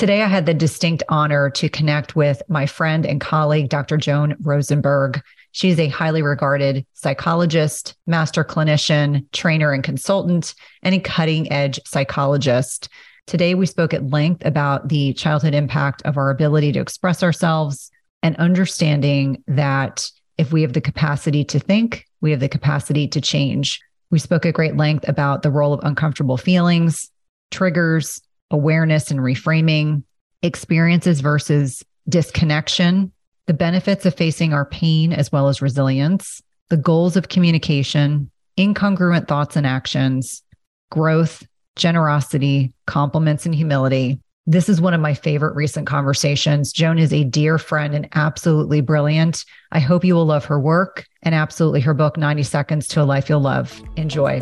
Today, I had the distinct honor to connect with my friend and colleague, Dr. Joan Rosenberg. She's a highly regarded psychologist, master clinician, trainer, and consultant, and a cutting edge psychologist. Today, we spoke at length about the childhood impact of our ability to express ourselves and understanding that if we have the capacity to think, we have the capacity to change. We spoke at great length about the role of uncomfortable feelings, triggers, awareness and reframing, experiences versus disconnection, the benefits of facing our pain as well as resilience, the goals of communication, incongruent thoughts and actions, growth, generosity, compliments, and humility. This is one of my favorite recent conversations. Joan is a dear friend and absolutely brilliant. I hope you will love her work and absolutely her book, 90 Seconds to a Life You'll Love. Enjoy.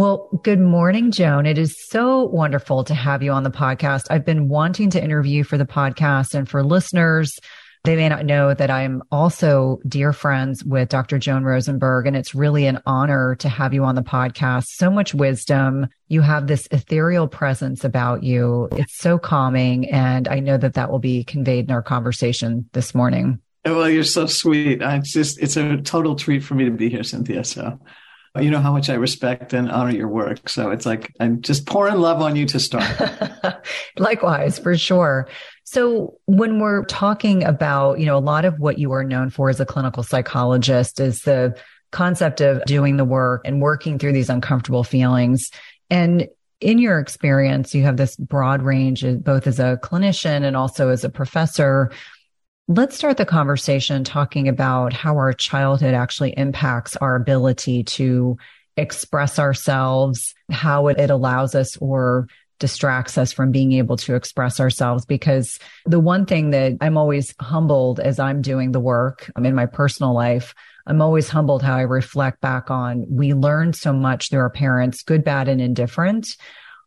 Well, good morning, Joan. It is so wonderful to have you on the podcast. I've been wanting to interview for the podcast and for listeners. They may not know that I'm also dear friends with Dr. Joan Rosenberg, and it's really an honor to have you on the podcast. So much wisdom. You have this ethereal presence about you. It's so calming. And I know that that will be conveyed in our conversation this morning. Well, you're so sweet. I just, it's a total treat for me to be here, Cynthia. So you know how much I respect and honor your work. So it's like I'm just pouring love on you to start. Likewise, for sure. So when we're talking about, you know, a lot of what you are known for as a clinical psychologist is the concept of doing the work and working through these uncomfortable feelings. And in your experience, you have this broad range, uh, both as a clinician and also as a professor. Let's start the conversation talking about how our childhood actually impacts our ability to express ourselves, how it, allows us or distracts us from being able to express ourselves. Because the one thing that I'm always humbled as I'm doing the work I'm in my personal life, I'm always humbled how I reflect back on we learn so much through our parents, good, bad, and indifferent.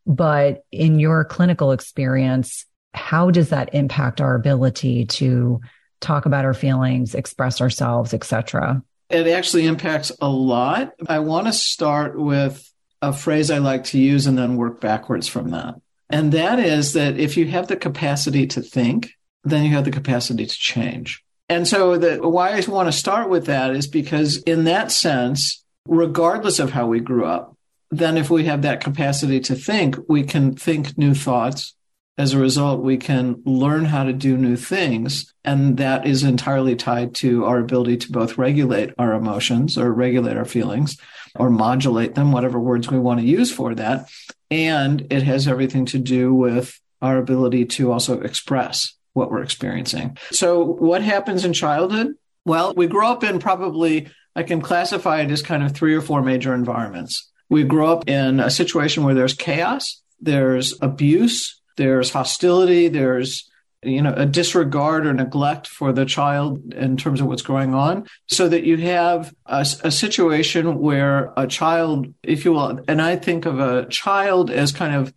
But in your clinical experience, how does that impact our ability to talk about our feelings, express ourselves, etc.? It actually impacts a lot. I want to start with a phrase I like to use and then work backwards from that. And that is that if you have the capacity to think, then you have the capacity to change. And so the why I want to start with that is because in that sense, regardless of how we grew up, then if we have that capacity to think, we can think new thoughts, as a result, we can learn how to do new things. And that is entirely tied to our ability to both regulate our emotions or regulate our feelings or modulate them, whatever words we want to use for that. And it has everything to do with our ability to also express what we're experiencing. So, what happens in childhood? Well, we grow up in probably, I can classify it as kind of three or four major environments. We grow up in a situation where there's chaos, there's abuse, there's hostility, there's you know a disregard or neglect for the child in terms of what's going on so that you have a, a, situation where a child if you will and i think of a child as kind of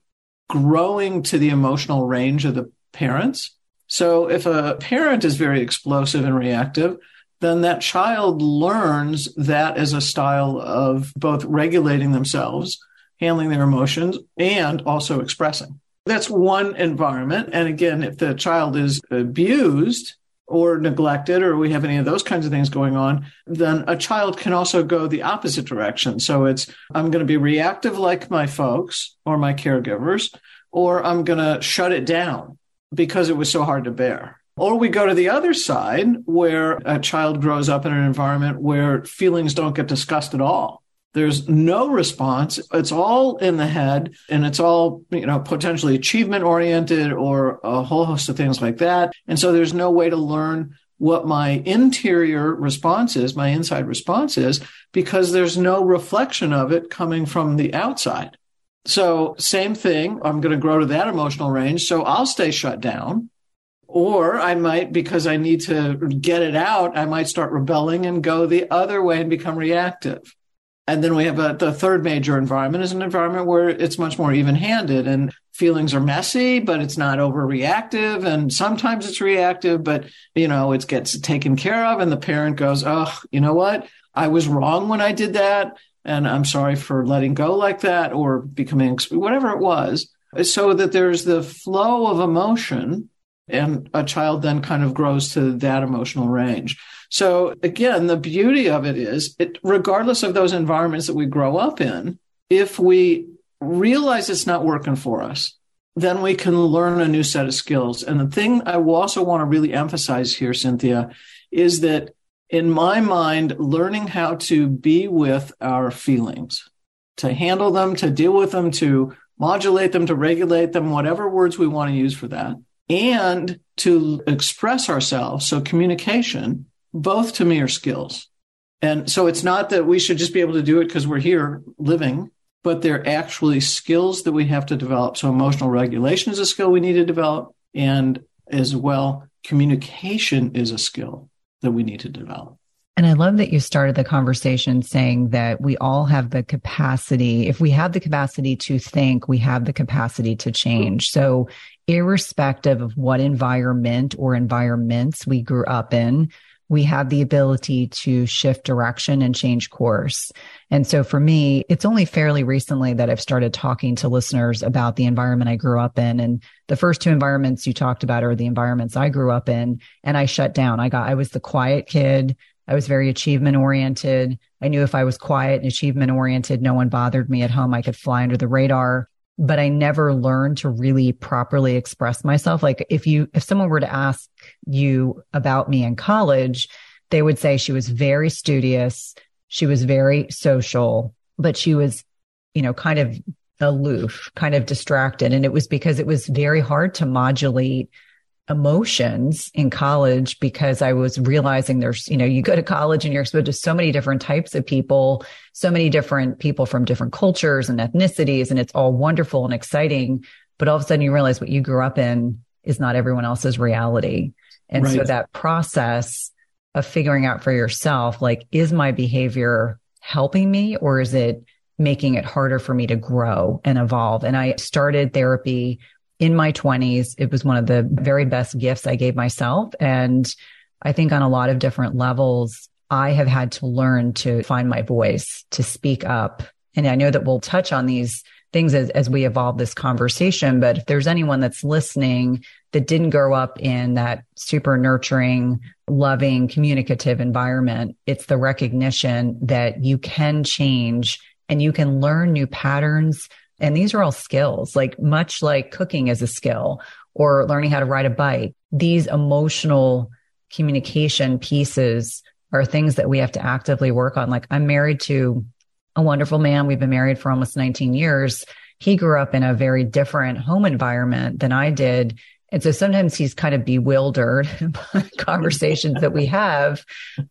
growing to the emotional range of the parents. So if a parent is very explosive and reactive then that child learns that as a style of both regulating themselves handling their emotions and also expressing that's one environment. And again, if the child is abused or neglected, or we have any of those kinds of things going on, then a child can also go the opposite direction. So it's, I'm going to be reactive like my folks or my caregivers, or I'm going to shut it down because it was so hard to bear. Or we go to the other side where a child grows up in an environment where feelings don't get discussed at all. There's no response. It's all in the head and it's all, you know, potentially achievement oriented or a whole host of things like that. And so there's no way to learn what my interior response is, my inside response is, because there's no reflection of it coming from the outside. So, same thing. I'm going to grow to that emotional range. So, I'll stay shut down. Or I might, because I need to get it out, I might start rebelling and go the other way and become reactive. And then we have a, the third major environment is an environment where it's much more even handed and feelings are messy, but it's not overreactive. And sometimes it's reactive, but you know, it gets taken care of. And the parent goes, Oh, you know what? I was wrong when I did that. And I'm sorry for letting go like that or becoming whatever it was. So that there's the flow of emotion and a child then kind of grows to that emotional range. So again, the beauty of it is it, regardless of those environments that we grow up in, if we realize it's not working for us, then we can learn a new set of skills. And the thing I also want to really emphasize here, Cynthia, is that in my mind, learning how to be with our feelings, to handle them, to deal with them, to modulate them, to regulate them, whatever words we want to use for that, and to express ourselves. So communication, both to me are skills. And so it's not that we should just be able to do it because we're here living, but they're actually skills that we have to develop. So emotional regulation is a skill we need to develop. And as well, communication is a skill that we need to develop. And I love that you started the conversation saying that we all have the capacity. If we have the capacity to think, we have the capacity to change. So irrespective of what environment or environments we grew up in, we have the ability to shift direction and change course. And so for me, it's only fairly recently that I've started talking to listeners about the environment I grew up in. And the first two environments you talked about are the environments I grew up in. And I shut down. I got, I was the quiet kid. I was very achievement oriented. I knew if I was quiet and achievement oriented, no one bothered me at home. I could fly under the radar but I never learned to really properly express myself. Like if you, if someone were to ask you about me in college, they would say she was very studious. She was very social, but she was, you know, kind of aloof, kind of distracted. And it was because it was very hard to modulate emotions in college because I was realizing there's, you know, you go to college and you're exposed to so many different types of people, so many different people from different cultures and ethnicities, and it's all wonderful and exciting. But all of a sudden you realize what you grew up in is not everyone else's reality. And right. so that process of figuring out for yourself, like, is my behavior helping me or is it making it harder for me to grow and evolve? And I started therapy in my 20s. It was one of the very best gifts I gave myself. And I think on a lot of different levels, I have had to learn to find my voice, to speak up. And I know that we'll touch on these things as, as we evolve this conversation. But if there's anyone that's listening that didn't grow up in that super nurturing, loving, communicative environment, it's the recognition that you can change and you can learn new patterns, and these are all skills, like much like cooking is a skill or learning how to ride a bike. These emotional communication pieces are things that we have to actively work on. Like I'm married to a wonderful man. We've been married for almost 19 years. He grew up in a very different home environment than I did. And so sometimes he's kind of bewildered by conversations that we have,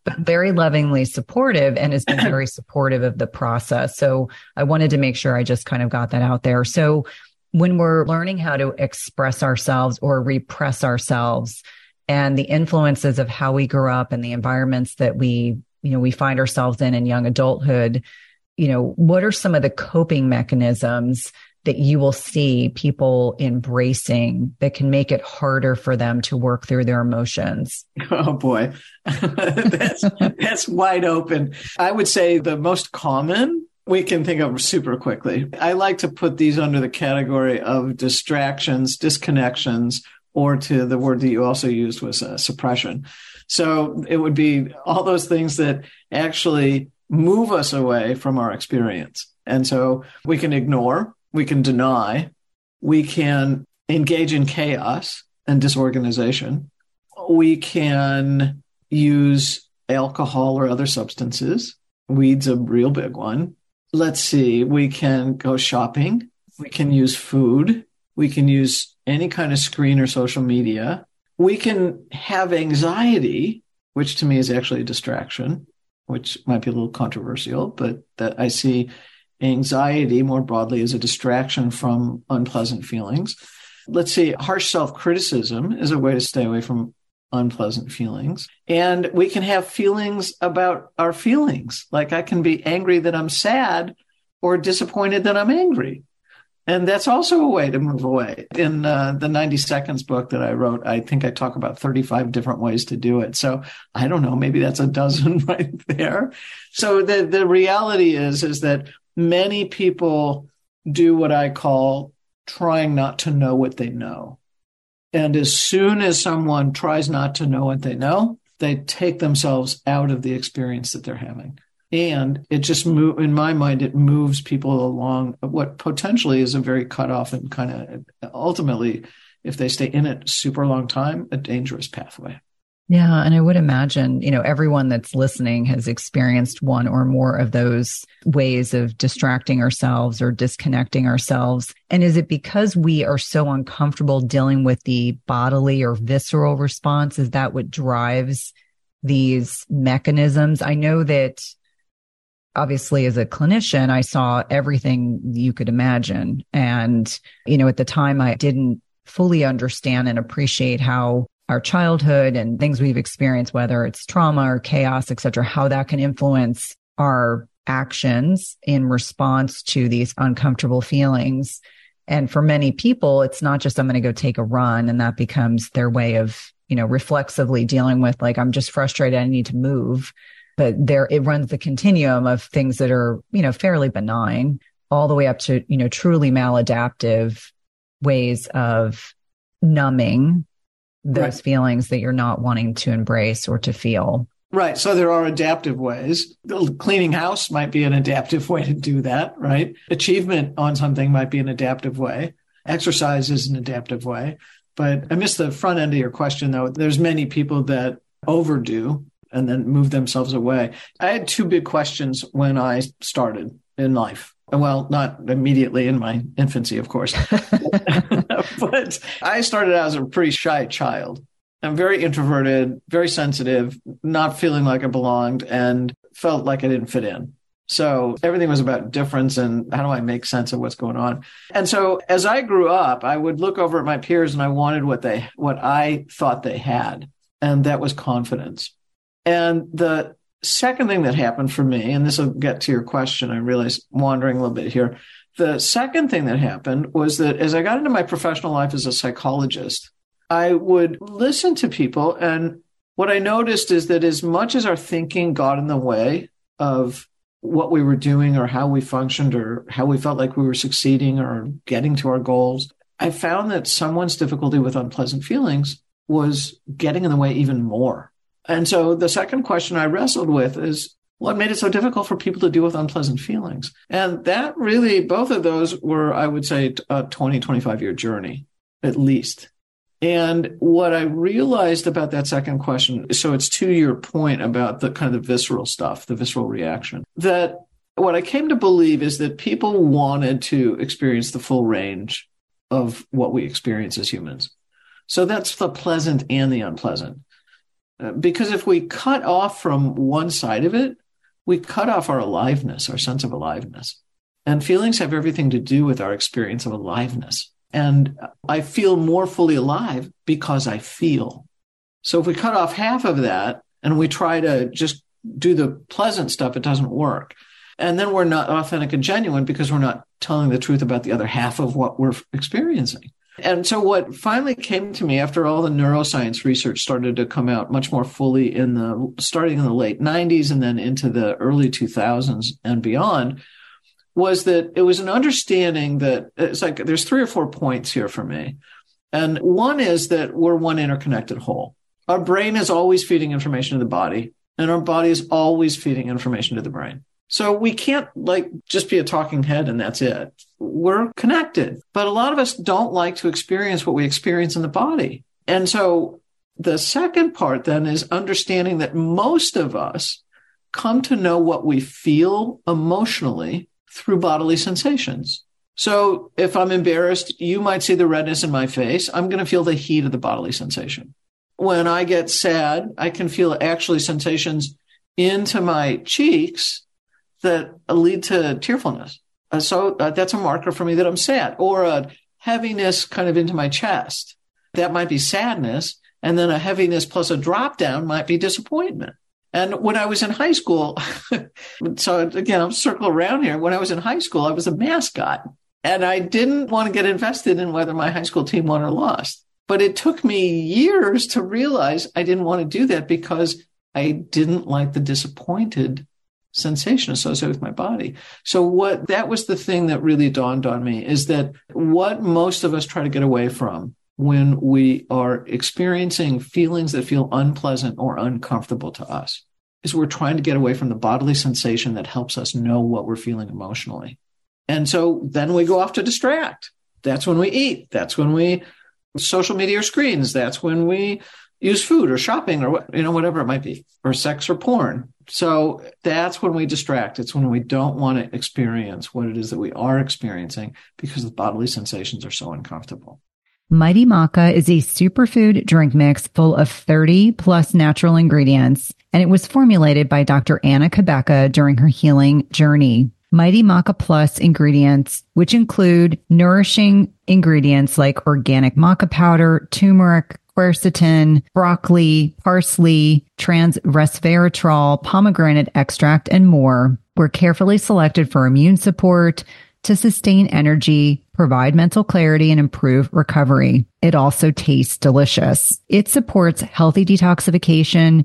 but very lovingly supportive and has been very supportive of the process. So I wanted to make sure I just kind of got that out there. So when we're learning how to express ourselves or repress ourselves and the influences of how we grew up and the environments that we, you know, we find ourselves in in young adulthood, you know, what are some of the coping mechanisms that you will see people embracing that can make it harder for them to work through their emotions? Oh boy, that's, that's wide open. I would say the most common we can think of super quickly. I like to put these under the category of distractions, disconnections, or to the word that you also used was uh, suppression. So it would be all those things that actually move us away from our experience. And so we can ignore we can deny, we can engage in chaos and disorganization, we can use alcohol or other substances. Weed's a real big one. Let's see, we can go shopping, we can use food, we can use any kind of screen or social media. We can have anxiety, which to me is actually a distraction, which might be a little controversial, but that I see anxiety more broadly is a distraction from unpleasant feelings. Let's see, harsh self criticism is a way to stay away from unpleasant feelings. And we can have feelings about our feelings. Like I can be angry that I'm sad or disappointed that I'm angry. And that's also a way to move away. In uh, the 90 Seconds book that I wrote, I think I talk about 35 different ways to do it. So I don't know, maybe that's a dozen right there. So the, the reality is, is that many people do what I call trying not to know what they know. And as soon as someone tries not to know what they know, they take themselves out of the experience that they're having and it just move in my mind it moves people along what potentially is a very cut off and kind of ultimately if they stay in it super long time a dangerous pathway yeah and i would imagine you know everyone that's listening has experienced one or more of those ways of distracting ourselves or disconnecting ourselves. And is it because we are so uncomfortable dealing with the bodily or visceral response? Is that what drives these mechanisms? I know that obviously as a clinician, I saw everything you could imagine. And, you know, at the time I didn't fully understand and appreciate how our childhood and things we've experienced, whether it's trauma or chaos, et cetera, how that can influence our actions in response to these uncomfortable feelings. And for many people, it's not just, I'm going to go take a run and that becomes their way of, you know, reflexively dealing with like, I'm just frustrated. I need to move but there it runs the continuum of things that are, you know, fairly benign all the way up to, you know, truly maladaptive ways of numbing those right. feelings that you're not wanting to embrace or to feel. Right. So there are adaptive ways. Cleaning house might be an adaptive way to do that, right? Achievement on something might be an adaptive way. Exercise is an adaptive way. But I missed the front end of your question though. There's many people that overdo and then move themselves away. I had two big questions when I started in life. Well, not immediately in my infancy, of course, but I started out as a pretty shy child. I'm very introverted, very sensitive, not feeling like I belonged, and felt like I didn't fit in. So everything was about difference and how do I make sense of what's going on. And so as I grew up, I would look over at my peers and I wanted what they, what I thought they had. And that was confidence. And the second thing that happened for me, and this will get to your question, I realize wandering a little bit here. The second thing that happened was that as I got into my professional life as a psychologist, I would listen to people. And what I noticed is that as much as our thinking got in the way of what we were doing or how we functioned or how we felt like we were succeeding or getting to our goals, I found that someone's difficulty with unpleasant feelings was getting in the way even more. And so the second question I wrestled with is what made it so difficult for people to deal with unpleasant feelings? And that really, both of those were, I would say, a 20, 25 year journey, at least. And what I realized about that second question, so it's to your point about the kind of the visceral stuff, the visceral reaction, that what I came to believe is that people wanted to experience the full range of what we experience as humans. So that's the pleasant and the unpleasant. Uh, because if we cut off from one side of it, we cut off our aliveness, our sense of aliveness. And feelings have everything to do with our experience of aliveness. And I feel more fully alive because I feel. So if we cut off half of that and we try to just do the pleasant stuff, it doesn't work. And then we're not authentic and genuine because we're not telling the truth about the other half of what we're experiencing. And so what finally came to me after all the neuroscience research started to come out much more fully in the starting in the late 90s and then into the early 2000s and beyond was that it was an understanding that it's like there's three or four points here for me. And one is that we're one interconnected whole. Our brain is always feeding information to the body and our body is always feeding information to the brain. So we can't like just be a talking head and that's it. We're connected, but a lot of us don't like to experience what we experience in the body. And so the second part then is understanding that most of us come to know what we feel emotionally through bodily sensations. So if I'm embarrassed, you might see the redness in my face. I'm going to feel the heat of the bodily sensation. When I get sad, I can feel actually sensations into my cheeks that lead to tearfulness. So uh, that's a marker for me that I'm sad or a heaviness kind of into my chest. That might be sadness. And then a heaviness plus a drop down might be disappointment. And when I was in high school, so again, I'm circle around here. When I was in high school, I was a mascot and I didn't want to get invested in whether my high school team won or lost. But it took me years to realize I didn't want to do that because I didn't like the disappointed sensation associated with my body. So what that was the thing that really dawned on me is that what most of us try to get away from when we are experiencing feelings that feel unpleasant or uncomfortable to us is we're trying to get away from the bodily sensation that helps us know what we're feeling emotionally. And so then we go off to distract. That's when we eat. That's when we social media or screens. That's when we use food or shopping or you know, whatever it might be, or sex or porn. So that's when we distract. It's when we don't want to experience what it is that we are experiencing because the bodily sensations are so uncomfortable. Mighty Maca is a superfood drink mix full of 30 plus natural ingredients, and it was formulated by Dr. Anna Cabeca during her healing journey. Mighty Maca Plus ingredients, which include nourishing ingredients like organic maca powder, turmeric, quercetin, broccoli, parsley, trans resveratrol, pomegranate extract, and more were carefully selected for immune support to sustain energy, provide mental clarity, and improve recovery. It also tastes delicious. It supports healthy detoxification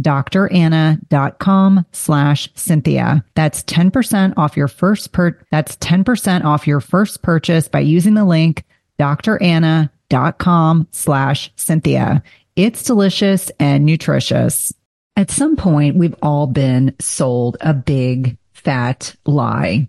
dranna.com slash Cynthia. That's 10% off your first per, that's 10% off your first purchase by using the link dranna.com slash Cynthia. It's delicious and nutritious. At some point, we've all been sold a big fat lie.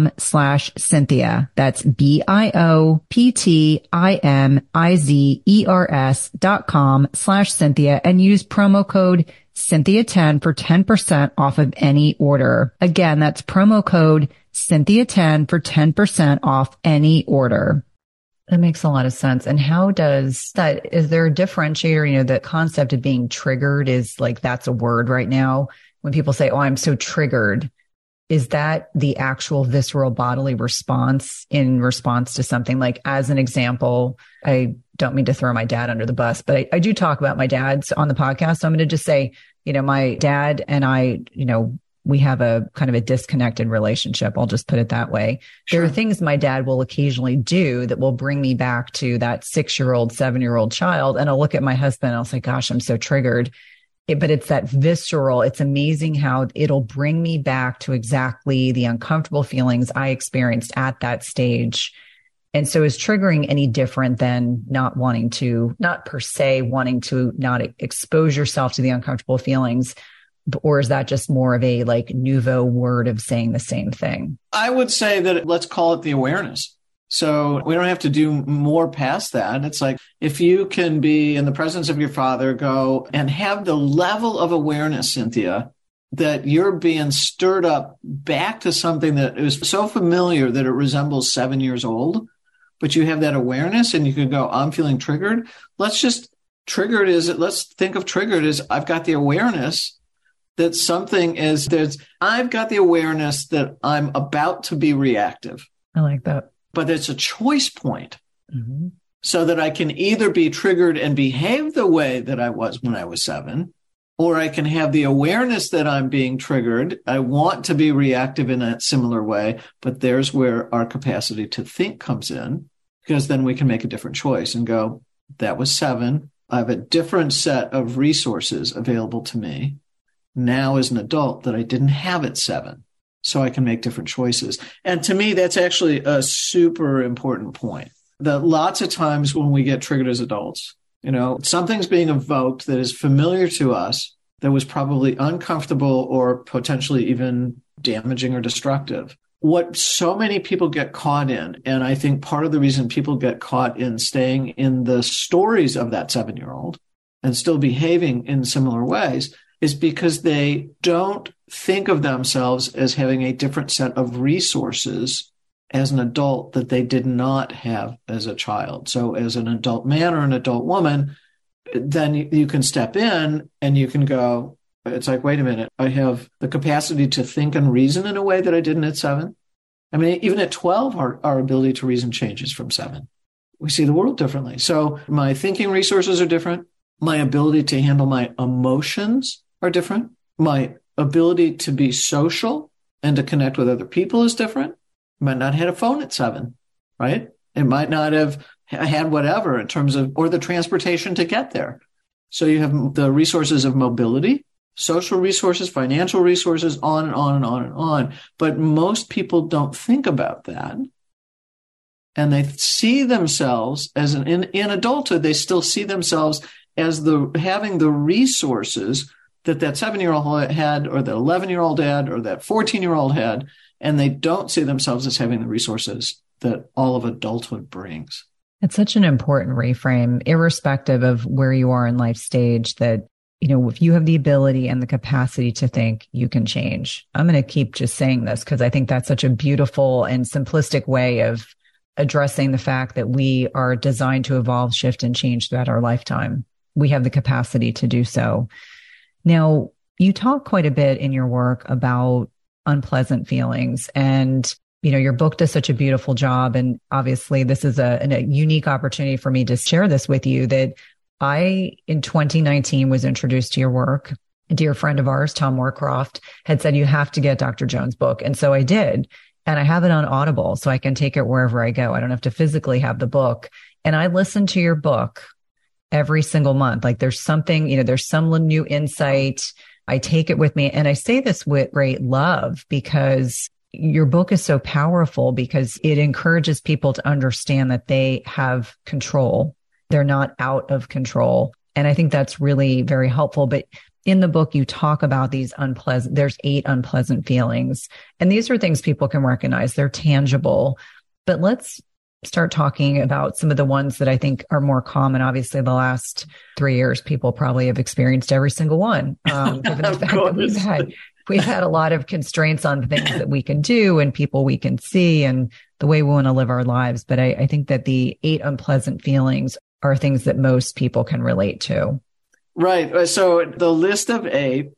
slash Cynthia. That's B-I-O-P-T-I-M-I-Z-E-R-S dot com slash Cynthia and use promo code Cynthia 10 for 10% off of any order. Again, that's promo code Cynthia 10 for 10% off any order. That makes a lot of sense. And how does that, is there a differentiator? You know, the concept of being triggered is like, that's a word right now. When people say, Oh, I'm so triggered is that the actual visceral bodily response in response to something? Like as an example i don't mean to throw my dad under the bus but I, I, do talk about my dad's on the podcast. So i'm going to just say you know my dad and i you know we have a kind of a disconnected relationship. I'll just put it that way. Sure. there are things my dad will occasionally do that will bring me back to that six year old seven year old child. And i'll look at my husband and i'll say gosh i'm so triggered but it's that visceral. It's amazing how it'll bring me back to exactly the uncomfortable feelings I experienced at that stage. And so is triggering any different than not wanting to, not per se wanting to not expose yourself to the uncomfortable feelings, or is that just more of a like nouveau word of saying the same thing? I would say that let's call it the awareness. So we don't have to do more past that. It's like if you can be in the presence of your father, go and have the level of awareness, Cynthia, that you're being stirred up back to something that is so familiar that it resembles seven years old, but you have that awareness and you can go, I'm feeling triggered. Let's just triggered is let's think of triggered as I've got the awareness that something is there's I've got the awareness that I'm about to be reactive. I like that but it's a choice point mm-hmm. so that I can either be triggered and behave the way that I was when I was seven, or I can have the awareness that I'm being triggered. I want to be reactive in a similar way, but there's where our capacity to think comes in because then we can make a different choice and go, that was seven. I have a different set of resources available to me now as an adult that I didn't have at seven so I can make different choices. And to me, that's actually a super important point that lots of times when we get triggered as adults, you know, something's being evoked that is familiar to us that was probably uncomfortable or potentially even damaging or destructive. What so many people get caught in, and I think part of the reason people get caught in staying in the stories of that seven year old and still behaving in similar ways is because they don't think of themselves as having a different set of resources as an adult that they did not have as a child. So, as an adult man or an adult woman, then you can step in and you can go, it's like, wait a minute, I have the capacity to think and reason in a way that I didn't at seven. I mean, even at 12, our, our ability to reason changes from seven. We see the world differently. So, my thinking resources are different. My ability to handle my emotions are different. My ability to be social and to connect with other people is different. I might not have had a phone at seven, right? It might not have had whatever in terms of, or the transportation to get there. So you have the resources of mobility, social resources, financial resources, on and on and on and on. But most people don't think about that. And they see themselves as an, in, in adulthood, they still see themselves as the having the resources that that seven year old had, or that 11 year old had, or that 14 year old had, and they don't see themselves as having the resources that all of adulthood brings. It's such an important reframe, irrespective of where you are in life stage, that, you know, if you have the ability and the capacity to think, you can change. I'm going to keep just saying this because I think that's such a beautiful and simplistic way of addressing the fact that we are designed to evolve, shift, and change throughout our lifetime. We have the capacity to do so. Now, you talk quite a bit in your work about unpleasant feelings and you know your book does such a beautiful job. And obviously this is a, a unique opportunity for me to share this with you that i in 2019 was introduced to your work. A dear friend of ours tom warcroft had said you have to get dr Joan's book. And so i did. And i have it on audible so i can take it wherever i go. I don't have to physically have the book. And i listened to your book every single month. Like there's something, you know, there's some new insight. I take it with me. And I say this with great love because your book is so powerful because it encourages people to understand that they have control. They're not out of control. And I think that's really very helpful. But in the book, you talk about these unpleasant, there's eight unpleasant feelings. And these are things people can recognize. They're tangible. But let's start talking about some of the ones that I think are more common. Obviously, the last three years, people probably have experienced every single one. Um, given the fact that we've had we've had a lot of constraints on things that we can do and people we can see and the way we want to live our lives. But I, I think that the eight unpleasant feelings are things that most people can relate to. Right. So the list of eight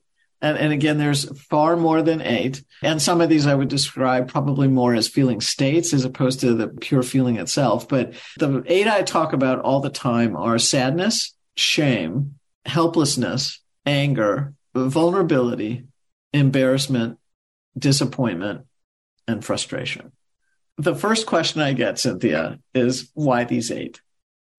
and, and again, there's far more than eight. And some of these I would describe probably more as feeling states as opposed to the pure feeling itself. But the eight I talk about all the time are sadness, shame, helplessness, anger, vulnerability, embarrassment, disappointment, and frustration. The first question I get, Cynthia, is why these eight?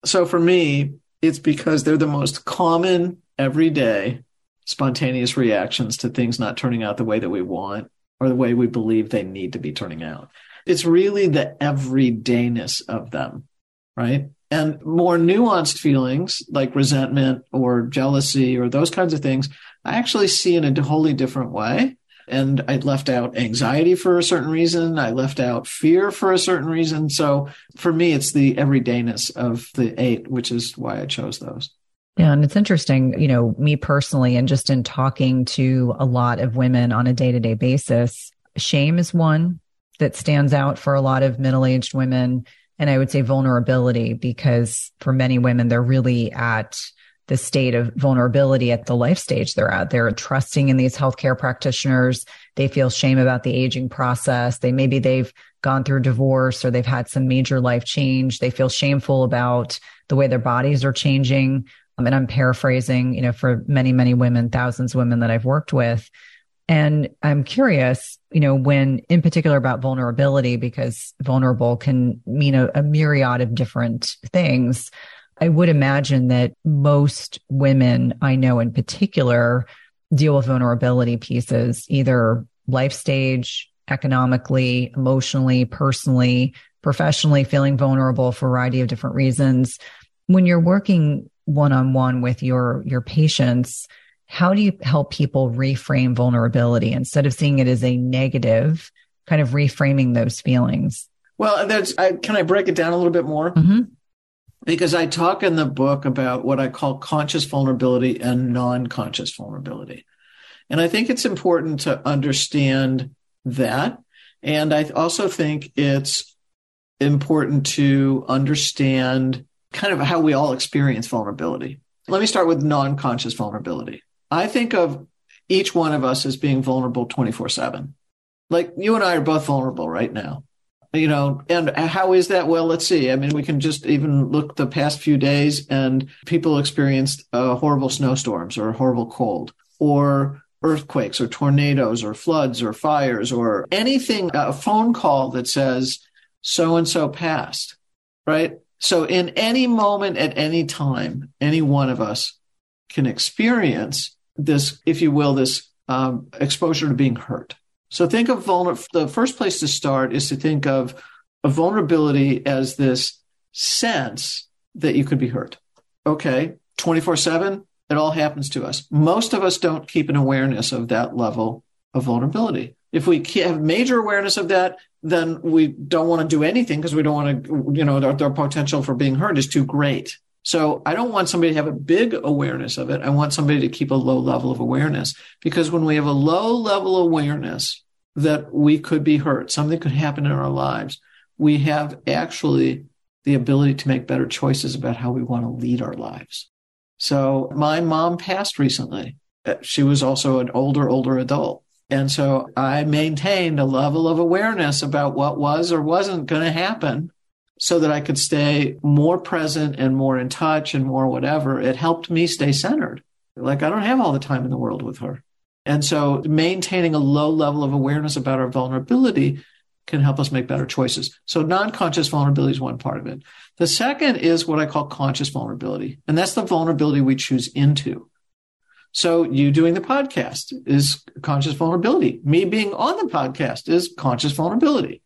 So for me, it's because they're the most common everyday spontaneous reactions to things not turning out the way that we want or the way we believe they need to be turning out. It's really the everydayness of them, right? And more nuanced feelings like resentment or jealousy or those kinds of things, I actually see in a wholly different way. And I left out anxiety for a certain reason. I left out fear for a certain reason. So for me, it's the everydayness of the eight, which is why I chose those. Yeah. And it's interesting, you know, me personally, and just in talking to a lot of women on a day to day basis, shame is one that stands out for a lot of middle aged women. And I would say vulnerability, because for many women, they're really at the state of vulnerability at the life stage they're at. They're trusting in these healthcare practitioners. They feel shame about the aging process. They maybe they've gone through divorce or they've had some major life change. They feel shameful about the way their bodies are changing. Um, and I'm paraphrasing, you know, for many, many women, thousands of women that I've worked with. And I'm curious, you know, when in particular about vulnerability, because vulnerable can mean a, a myriad of different things. I would imagine that most women I know in particular deal with vulnerability pieces, either life stage, economically, emotionally, personally, professionally, feeling vulnerable for a variety of different reasons. When you're working one on one with your, your patients, how do you help people reframe vulnerability instead of seeing it as a negative, kind of reframing those feelings? Well, that's, I, can I break it down a little bit more? Mm-hmm. Because I talk in the book about what I call conscious vulnerability and non conscious vulnerability. And I think it's important to understand that. And I also think it's important to understand kind of how we all experience vulnerability. Let me start with non conscious vulnerability. I think of each one of us as being vulnerable 24 7. Like you and I are both vulnerable right now. You know, and how is that? Well, let's see. I mean, we can just even look the past few days and people experienced uh, horrible snowstorms or horrible cold or earthquakes or tornadoes or floods or fires or anything, a phone call that says so and so passed, right? So in any moment at any time, any one of us can experience this, if you will, this um, exposure to being hurt. So think of vulner. The first place to start is to think of a vulnerability as this sense that you could be hurt. Okay, 24 7, it all happens to us. Most of us don't keep an awareness of that level of vulnerability. If we have major awareness of that, then we don't want to do anything because we don't want to, you know, their, our potential for being hurt is too great. So I don't want somebody to have a big awareness of it. I want somebody to keep a low level of awareness because when we have a low level awareness that we could be hurt, something could happen in our lives, we have actually the ability to make better choices about how we want to lead our lives. So my mom passed recently. Uh, she was also an older, older adult. And so I maintained a level of awareness about what was or wasn't going to happen so that I could stay more present and more in touch and more whatever. It helped me stay centered. Like I don't have all the time in the world with her. And so maintaining a low level of awareness about our vulnerability can help us make better choices. So non-conscious vulnerability is one part of it. The second is what I call conscious vulnerability. And that's the vulnerability we choose into. So you doing the podcast is conscious vulnerability. Me being on the podcast is conscious vulnerability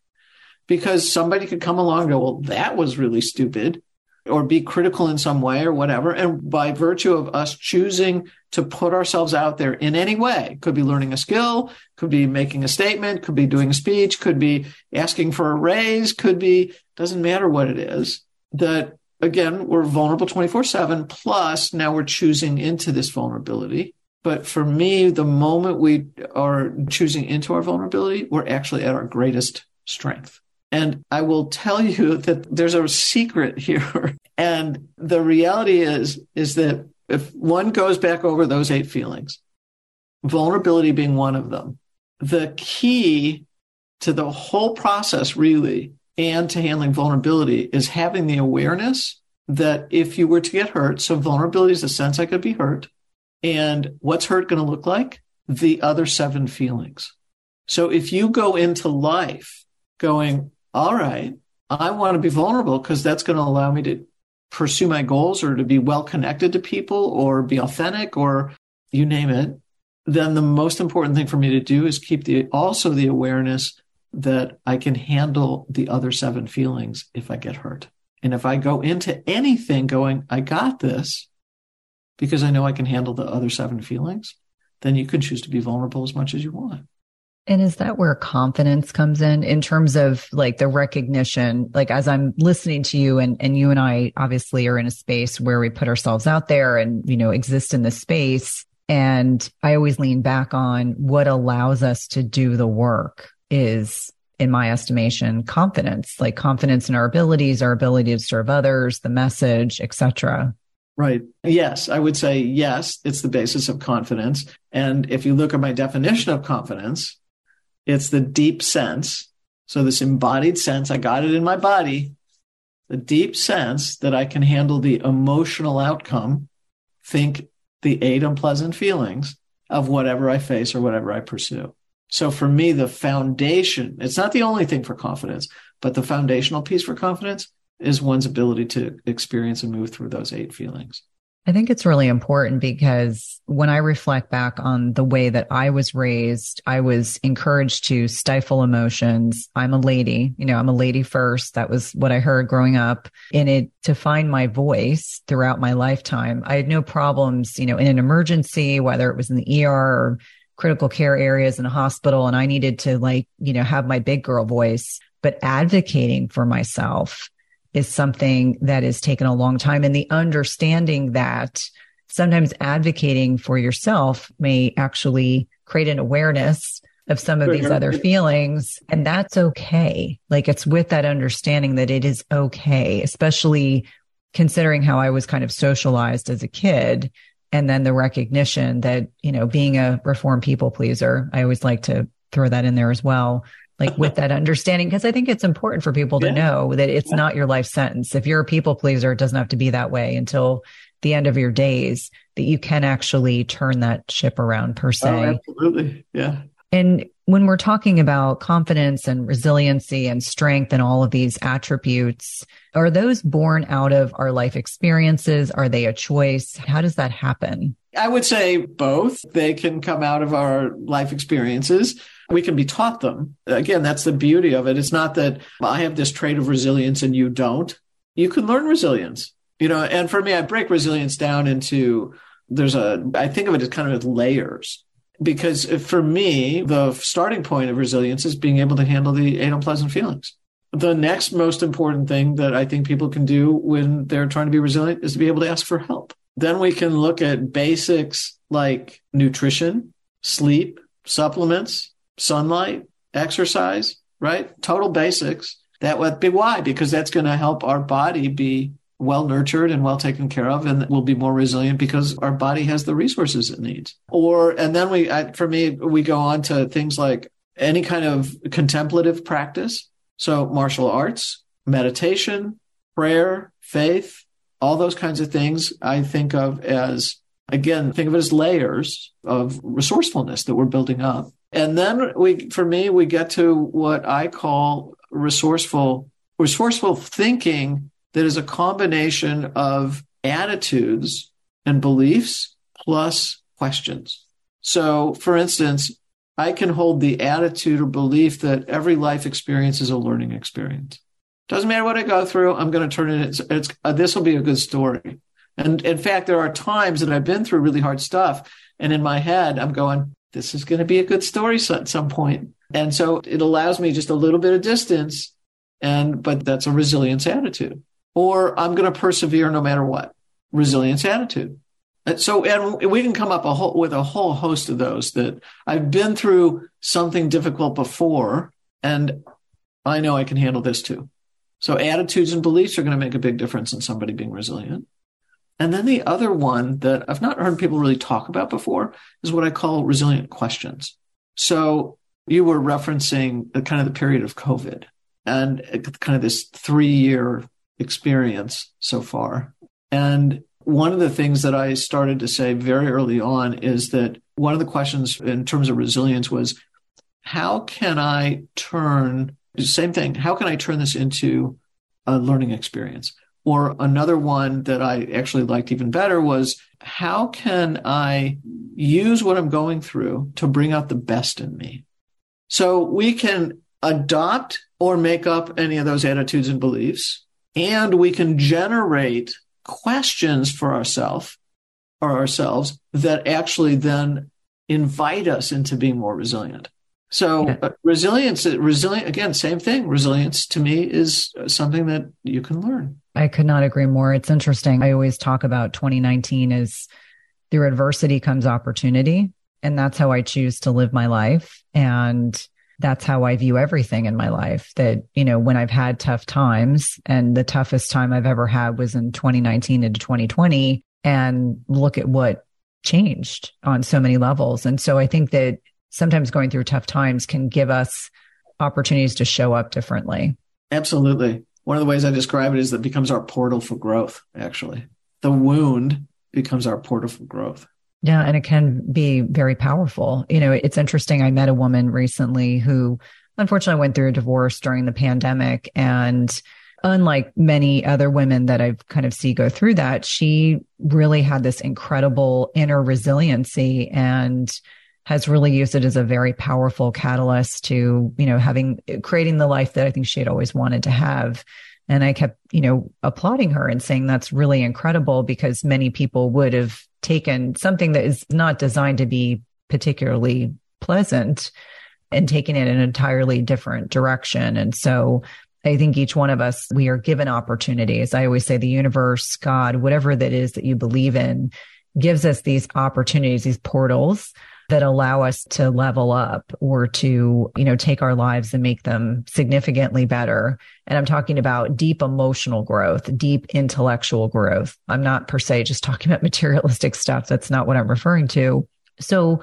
because somebody could come along and go, well, that was really stupid or be critical in some way or whatever. And by virtue of us choosing to put ourselves out there in any way, could be learning a skill, could be making a statement, could be doing a speech, could be asking for a raise, could be, doesn't matter what it is, that again, we're vulnerable 24 7. Plus, now we're choosing into this vulnerability. But for me, the moment we are choosing into our vulnerability, we're actually at our greatest strength. And I will tell you that there's a secret here. And the reality is, is that if one goes back over those eight feelings, vulnerability being one of them, the key to the whole process really and to handling vulnerability is having the awareness that if you were to get hurt, so vulnerability is the sense I could be hurt. And what's hurt going to look like? The other seven feelings. So if you go into life going, all right, I want to be vulnerable because that's going to allow me to pursue my goals or to be well connected to people or be authentic or you name it, then the most important thing for me to do is keep the also the awareness that I can handle the other seven feelings if I get hurt. And if I go into anything going, I got this because I know I can handle the other seven feelings, then you can choose to be vulnerable as much as you want. And is that where confidence comes in in terms of like the recognition? Like as I'm listening to you and, and you and I obviously are in a space where we put ourselves out there and, you know, exist in the space. And I always lean back on what allows us to do the work is in my estimation, confidence, like confidence in our abilities, our ability to serve others, the message, etc. Right. Yes, I would say yes, it's the basis of confidence. And if you look at my definition of confidence, it's the deep sense. So, this embodied sense, I got it in my body, the deep sense that I can handle the emotional outcome, think the eight unpleasant feelings of whatever I face or whatever I pursue. So, for me, the foundation, it's not the only thing for confidence, but the foundational piece for confidence is one's ability to experience and move through those eight feelings. I think it's really important because when I reflect back on the way that I was raised, I was encouraged to stifle emotions. I'm a lady, you know, I'm a lady first. That was what I heard growing up. In it to find my voice throughout my lifetime, I had no problems, you know, in an emergency, whether it was in the ER or critical care areas in a hospital, and I needed to like, you know, have my big girl voice, but advocating for myself is something that has taken a long time. And the understanding that sometimes advocating for yourself may actually create an awareness of some of these mm-hmm. other feelings. And that's okay. Like it's with that understanding that it is okay, especially considering how I was kind of socialized as a kid. And then the recognition that, you know, being a reformed people pleaser, I always like to throw that in there as well like with that understanding because i think it's important for people to yeah. know that it's yeah. not your life sentence if you're a people pleaser it doesn't have to be that way until the end of your days that you can actually turn that ship around per se oh, absolutely yeah and when we're talking about confidence and resiliency and strength and all of these attributes, are those born out of our life experiences? Are they a choice? How does that happen? I would say both. They can come out of our life experiences we can be taught them. Again, that's the beauty of it. It's not that I have this trait of resilience and you don't. You can learn resilience, you know, and for me, I break resilience down into there's a, I think of it as kind of layers because for me, the starting point of resilience is being able to handle the eight unpleasant feelings. The next most important thing that I think people can do when they're trying to be resilient is to be able to ask for help. Then we can look at basics like nutrition, sleep, supplements, sunlight, exercise, right? Total basics. That would be why, because that's going to help our body be well nurtured and well taken care of and will be more resilient because our body has the resources it needs. Or, and then we, I, for me, we go on to things like any kind of contemplative practice. So martial arts, meditation, prayer, faith, all those kinds of things I think of as, again, think of it as layers of resourcefulness that we're building up. And then we, for me, we get to what I call resourceful, resourceful thinking that is a combination of attitudes and beliefs plus questions. So, for instance, I can hold the attitude or belief that every life experience is a learning experience. Doesn't matter what I go through, I'm going to turn it. It's, it's uh, this will be a good story. And in fact, there are times that I've been through really hard stuff, and in my head, I'm going, this is going to be a good story at some point. And so it allows me just a little bit of distance. And, but that's a resilience attitude. Or I'm going to persevere no matter what. Resilience attitude. So, and we can come up a whole, with a whole host of those that I've been through something difficult before and I know I can handle this too. So attitudes and beliefs are going to make a big difference in somebody being resilient. And then the other one that I've not heard people really talk about before is what I call resilient questions. So you were referencing the kind of the period of COVID and kind of this three year experience so far. And one of the things that I started to say very early on is that one of the questions in terms of resilience was how can I turn, the same thing, how can I turn this into a learning experience? Or another one that I actually liked even better was how can I use what I'm going through to bring out the best in me? So we can adopt or make up any of those attitudes and beliefs, and we can generate questions for ourselves or ourselves that actually then invite us into being more resilient. So uh, resilience, resilient again, same thing. Resilience to me is something that you can learn. I could not agree more. It's interesting. I always talk about 2019 as through adversity comes opportunity. And that's how I choose to live my life. And that's how I view everything in my life. That, you know, when I've had tough times and the toughest time I've ever had was in 2019 into 2020 and look at what changed on so many levels. And so I think that sometimes going through tough times can give us opportunities to show up differently. Absolutely. One of the ways I describe it is that it becomes our portal for growth, actually. The wound becomes our portal for growth. Yeah, and it can be very powerful. You know, it's interesting. I met a woman recently who unfortunately went through a divorce during the pandemic. And unlike many other women that I've kind of see go through that, she really had this incredible inner resiliency and has really used it as a very powerful catalyst to, you know, having creating the life that I think she had always wanted to have. And I kept, you know, applauding her and saying that's really incredible because many people would have taken something that is not designed to be particularly pleasant and taken it in an entirely different direction. And so I think each one of us, we are given opportunities. I always say the universe, God, whatever that is that you believe in, gives us these opportunities, these portals that allow us to level up or to, you know, take our lives and make them significantly better. And I'm talking about deep emotional growth, deep intellectual growth. I'm not per se just talking about materialistic stuff. That's not what I'm referring to. So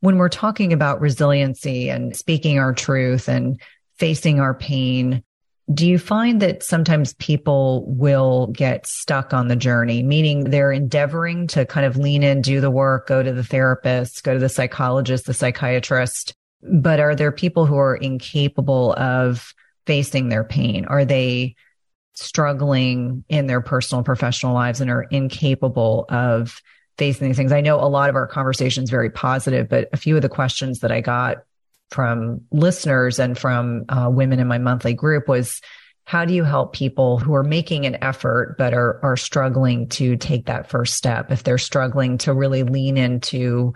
when we're talking about resiliency and speaking our truth and facing our pain, do you find that sometimes people will get stuck on the journey, meaning they're endeavoring to kind of lean in, do the work, go to the therapist, go to the psychologist, the psychiatrist? But are there people who are incapable of facing their pain? Are they struggling in their personal professional lives and are incapable of facing these things? I know a lot of our conversations very positive, but a few of the questions that I got from listeners and from uh, women in my monthly group was how do you help people who are making an effort but are are struggling to take that first step if they're struggling to really lean into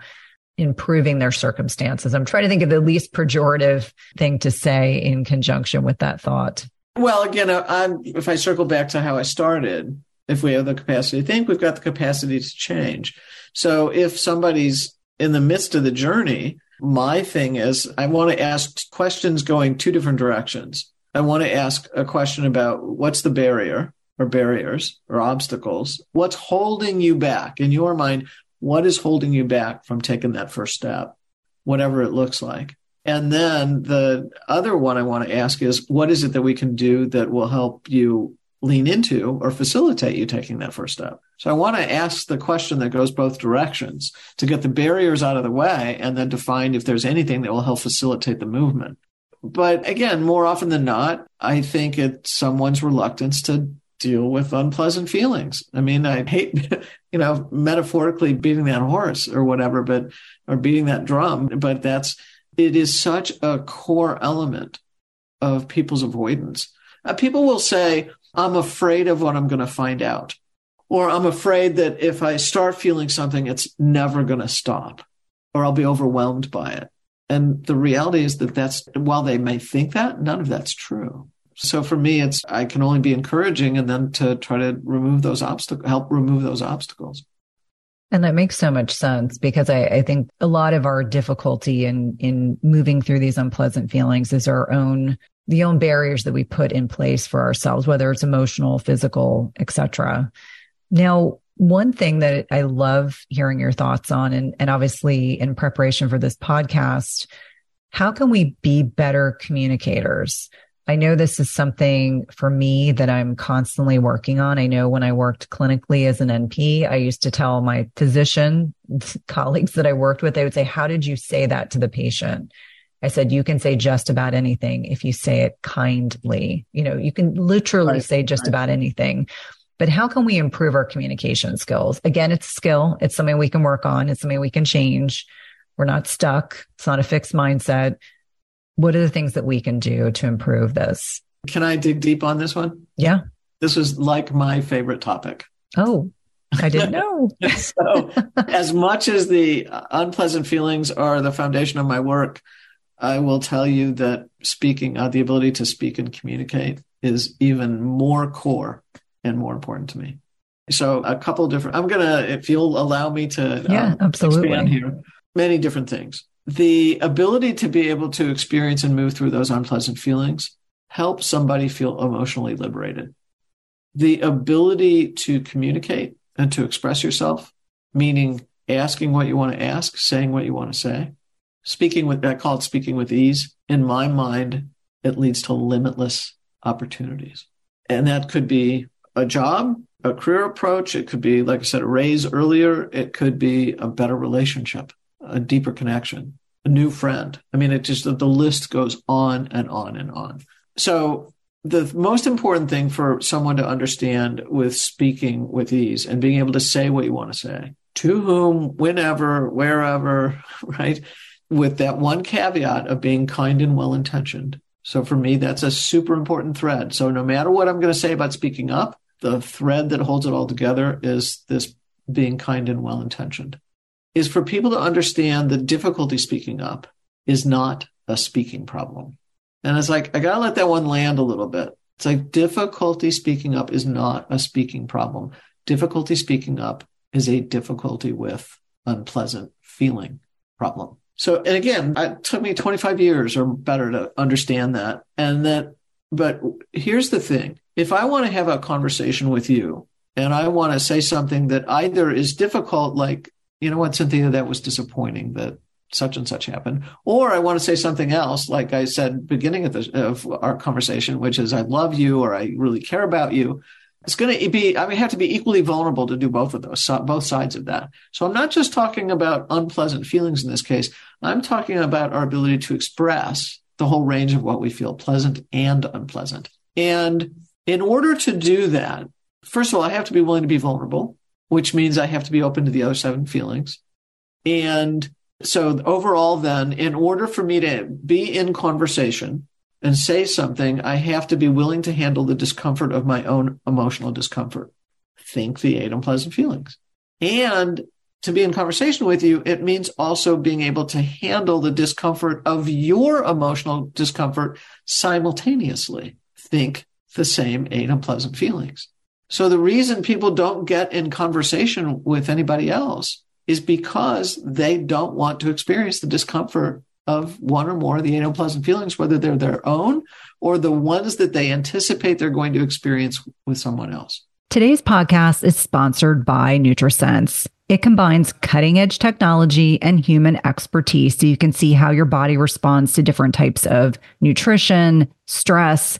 improving their circumstances? I'm trying to think of the least pejorative thing to say in conjunction with that thought. Well again I'm, if i circle back to how i started if we have the capacity to think we've got the capacity to change. So if somebody's in the midst of the journey my thing is, I want to ask questions going two different directions. I want to ask a question about what's the barrier or barriers or obstacles? What's holding you back in your mind? What is holding you back from taking that first step, whatever it looks like? And then the other one I want to ask is what is it that we can do that will help you lean into or facilitate you taking that first step. So I want to ask the question that goes both directions to get the barriers out of the way and then to find if there's anything that will help facilitate the movement. But again, more often than not, I think it's someone's reluctance to deal with unpleasant feelings. I mean, I hate, you know, metaphorically beating that horse or whatever, but, or beating that drum, but that's, it is such a core element of people's avoidance. Uh, people will say, I'm afraid of what I'm going to find out. Or I'm afraid that if I start feeling something, it's never going to stop or I'll be overwhelmed by it. And the reality is that that's, while they may think that, none of that's true. So for me, it's, I can only be encouraging and then to try to remove those obstacles, help remove those obstacles. And that makes so much sense because I, I, think a lot of our difficulty in in moving through these unpleasant feelings is our own the own barriers that we put in place for ourselves, whether it's emotional, physical, etc. Now, one thing that I love hearing your thoughts on, and, and obviously in preparation for this podcast, how can we be better communicators? I know this is something for me that I'm constantly working on. I know when I worked clinically as an NP, I used to tell my physician colleagues that I worked with, they would say, How did you say that to the patient? I said, you can say just about anything if you say it kindly. You know, you can literally right, say just right. about anything. But how can we improve our communication skills? Again, it's a skill. It's something we can work on. It's something we can change. We're not stuck. It's not a fixed mindset. What are the things that we can do to improve this? Can I dig deep on this one? Yeah. This is like my favorite topic. Oh, I didn't know. so, as much as the unpleasant feelings are the foundation of my work, I will tell you that speaking, uh, the ability to speak and communicate is even more core and more important to me. So a couple different, I'm going to, if you'll allow me to yeah, um, absolutely. expand here, many different things. The ability to be able to experience and move through those unpleasant feelings helps somebody feel emotionally liberated. The ability to communicate and to express yourself, meaning asking what you want to ask, saying what you want to say, speaking with, I call it speaking with ease. In my mind, it leads to limitless opportunities. And that could be a job, a career approach. It could be, like I said, a raise earlier. It could be a better relationship, a deeper connection, a new friend. I mean, it just, the list goes on and on and on. So the most important thing for someone to understand with speaking with ease and being able to say what you want to say to whom, whenever, wherever, right? With that one caveat of being kind and well intentioned. So for me, that's a super important thread. So no matter what I'm going to say about speaking up, the thread that holds it all together is this being kind and well intentioned. Is for people to understand the difficulty speaking up is not a speaking problem. And it's like, I got to let that one land a little bit. It's like difficulty speaking up is not a speaking problem. Difficulty speaking up is a difficulty with unpleasant feeling problem. So, and again, it took me 25 years or better to understand that. And that, but here's the thing if I want to have a conversation with you and I want to say something that either is difficult, like, you know what, Cynthia, that was disappointing that such and such happened, or I want to say something else, like I said, beginning of, the, of our conversation, which is I love you or I really care about you it's going to be, I mean, have to be equally vulnerable to do both of those, both sides of that. So I'm not just talking about unpleasant feelings in this case. I'm talking about our ability to express the whole range of what we feel, pleasant and unpleasant. And in order to do that, first of all, I have to be willing to be vulnerable, which means I have to be open to the other seven feelings. And so overall, then, in order for me to be in conversation, and say something, I have to be willing to handle the discomfort of my own emotional discomfort. Think the eight unpleasant feelings. And to be in conversation with you, it means also being able to handle the discomfort of your emotional discomfort simultaneously. Think the same eight unpleasant feelings. So the reason people don't get in conversation with anybody else is because they don't want to experience the discomfort of one or more of the eight unpleasant feelings, whether they're their own or the ones that they anticipate they're going to experience with someone else. Today's podcast is sponsored by NutriSense. It combines cutting edge technology and human expertise so you can see how your body responds to different types of nutrition, stress,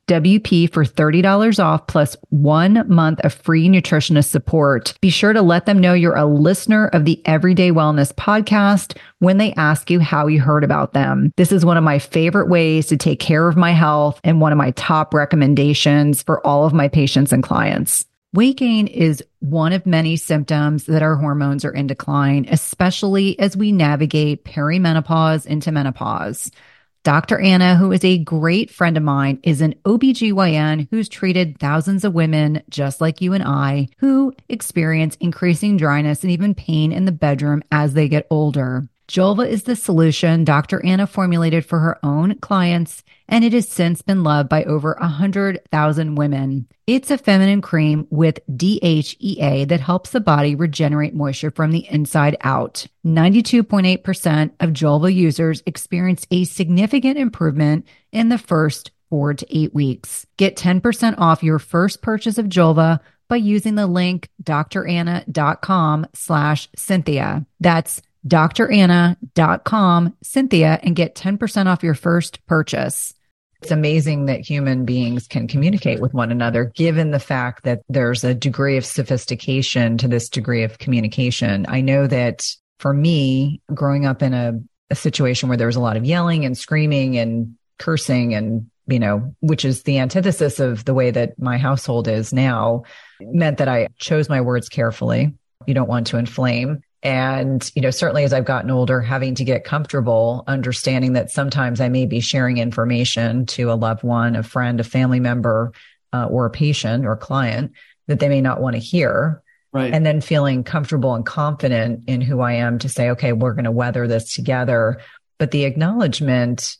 WP for $30 off plus one month of free nutritionist support. Be sure to let them know you're a listener of the Everyday Wellness podcast when they ask you how you heard about them. This is one of my favorite ways to take care of my health and one of my top recommendations for all of my patients and clients. Weight gain is one of many symptoms that our hormones are in decline, especially as we navigate perimenopause into menopause. Dr. Anna, who is a great friend of mine, is an OBGYN who's treated thousands of women just like you and I who experience increasing dryness and even pain in the bedroom as they get older. Julva is the solution Dr. Anna formulated for her own clients, and it has since been loved by over 100,000 women. It's a feminine cream with DHEA that helps the body regenerate moisture from the inside out. 92.8% of Julva users experienced a significant improvement in the first four to eight weeks. Get 10% off your first purchase of Julva by using the link dranna.com slash Cynthia. That's dranna.com, Cynthia, and get 10% off your first purchase. It's amazing that human beings can communicate with one another, given the fact that there's a degree of sophistication to this degree of communication. I know that for me, growing up in a, a situation where there was a lot of yelling and screaming and cursing and you know, which is the antithesis of the way that my household is now, meant that I chose my words carefully. You don't want to inflame. And, you know, certainly as I've gotten older, having to get comfortable understanding that sometimes I may be sharing information to a loved one, a friend, a family member, uh, or a patient or client that they may not want to hear. Right. And then feeling comfortable and confident in who I am to say, okay, we're going to weather this together. But the acknowledgement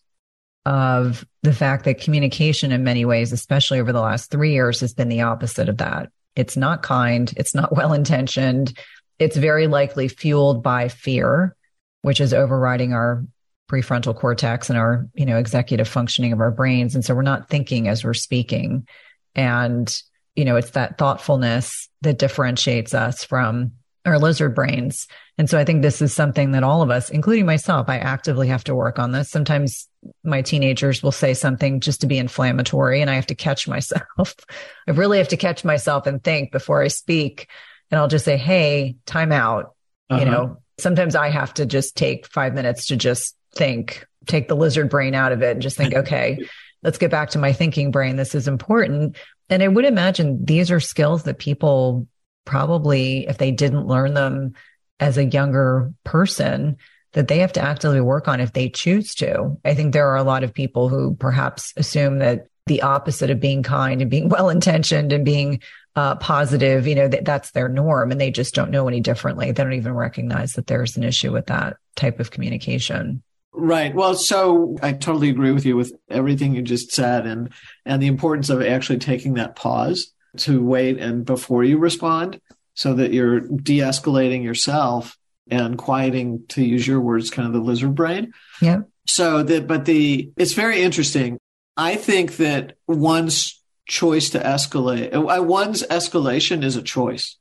of the fact that communication in many ways, especially over the last three years, has been the opposite of that. It's not kind. It's not well intentioned it's very likely fueled by fear, which is overriding our prefrontal cortex and our, you know, executive functioning of our brains. And so we're not thinking as we're speaking. And, you know, it's that thoughtfulness that differentiates us from our lizard brains. And so I think this is something that all of us, including myself, I actively have to work on this. Sometimes my teenagers will say something just to be inflammatory and I have to catch myself. I really have to catch myself and think before I speak and I'll just say, Hey, time out. Uh-huh. You know, sometimes I have to just take five minutes to just think, take the lizard brain out of it and just think, okay, let's get back to my thinking brain. This is important. And I would imagine these are skills that people probably, if they didn't learn them as a younger person, that they have to actively work on if they choose to. I think there are a lot of people who perhaps assume that the opposite of being kind and being well intentioned and being uh, positive, you know, that that's their norm and they just don't know any differently. They don't even recognize that there's an issue with that type of communication. Right. Well, so I totally agree with you with everything you just said and and the importance of actually taking that pause to wait and before you respond so that you're de-escalating yourself and quieting to use your words kind of the lizard brain. Yeah. So that but the it's very interesting. I think that one's choice to escalate. Uh, one's escalation is a choice.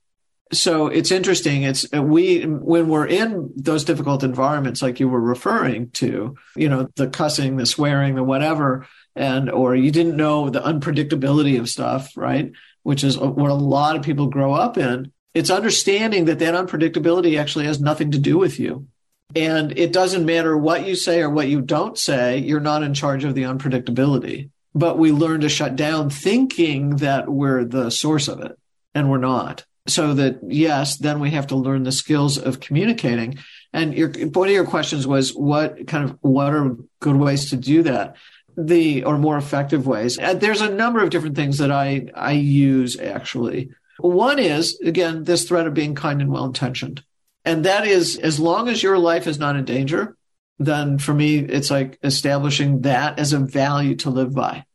So it's interesting. It's uh, we when we're in those difficult environments, like you were referring to, you know, the cussing, the swearing, the whatever, and or you didn't know the unpredictability of stuff, right? Which is what a lot of people grow up in. It's understanding that that unpredictability actually has nothing to do with you. And it doesn't matter what you say or what you don't say, you're not in charge of the unpredictability. But we learn to shut down thinking that we're the source of it and we're not. So that yes then we have to learn the skills of communicating. And your one of your questions was what kind of what are good ways to do that? The or more effective ways. And there's a number of different things that i i use actually. One is again this threat of being kind and well intentioned and that is as long as your life is not in danger then for me, it's like establishing that as a value to live by.